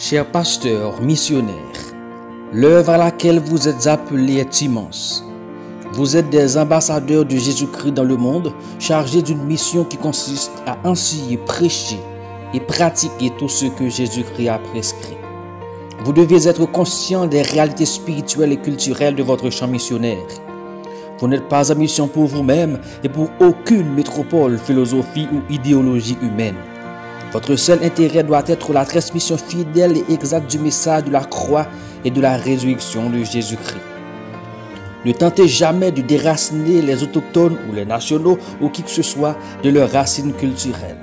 Chers pasteurs, missionnaires, l'œuvre à laquelle vous êtes appelés est immense. Vous êtes des ambassadeurs de Jésus-Christ dans le monde, chargés d'une mission qui consiste à enseigner, prêcher et pratiquer tout ce que Jésus-Christ a prescrit. Vous devez être conscient des réalités spirituelles et culturelles de votre champ missionnaire. Vous n'êtes pas en mission pour vous-même et pour aucune métropole, philosophie ou idéologie humaine. Votre seul intérêt doit être la transmission fidèle et exacte du message de la croix et de la résurrection de Jésus-Christ. Ne tentez jamais de déraciner les autochtones ou les nationaux ou qui que ce soit de leurs racines culturelles.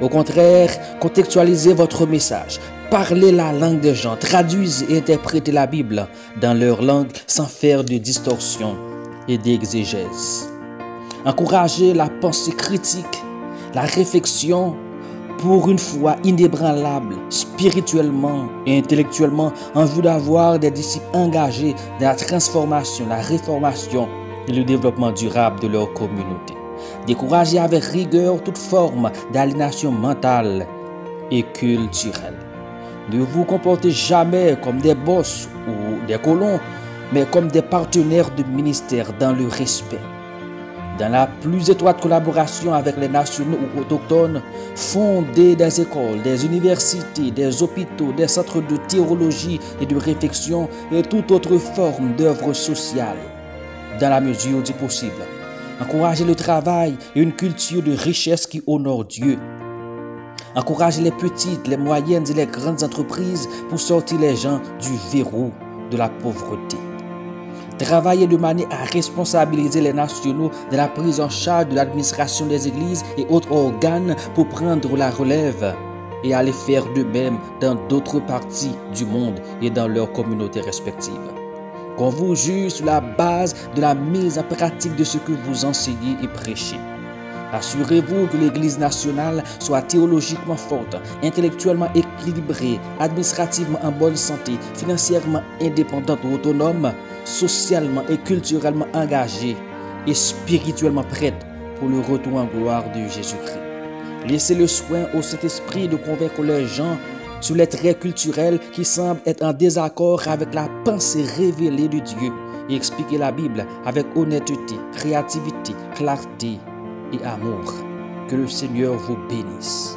Au contraire, contextualisez votre message. Parlez la langue des gens, traduisez et interprétez la Bible dans leur langue sans faire de distorsion et d'exégèse. Encouragez la pensée critique, la réflexion pour une foi inébranlable, spirituellement et intellectuellement, en vue d'avoir des disciples engagés dans la transformation, la réformation et le développement durable de leur communauté. Découragez avec rigueur toute forme d'aliénation mentale et culturelle. Ne vous comportez jamais comme des boss ou des colons, mais comme des partenaires de ministère dans le respect dans la plus étroite collaboration avec les nationaux ou autochtones, fonder des écoles, des universités, des hôpitaux, des centres de théologie et de réflexion et toute autre forme d'œuvre sociale, dans la mesure du possible. Encourager le travail et une culture de richesse qui honore Dieu. Encourager les petites, les moyennes et les grandes entreprises pour sortir les gens du verrou de la pauvreté. Travailler de manière à responsabiliser les nationaux de la prise en charge de l'administration des églises et autres organes pour prendre la relève et aller faire de même dans d'autres parties du monde et dans leurs communautés respectives. Qu'on vous juge sur la base de la mise en pratique de ce que vous enseignez et prêchez. Assurez-vous que l'Église nationale soit théologiquement forte, intellectuellement équilibrée, administrativement en bonne santé, financièrement indépendante ou autonome, socialement et culturellement engagée et spirituellement prête pour le retour en gloire de Jésus-Christ. Laissez le soin au Saint-Esprit de convaincre les gens sur les traits culturels qui semblent être en désaccord avec la pensée révélée de Dieu et expliquer la Bible avec honnêteté, créativité, clarté et amour. Que le Seigneur vous bénisse.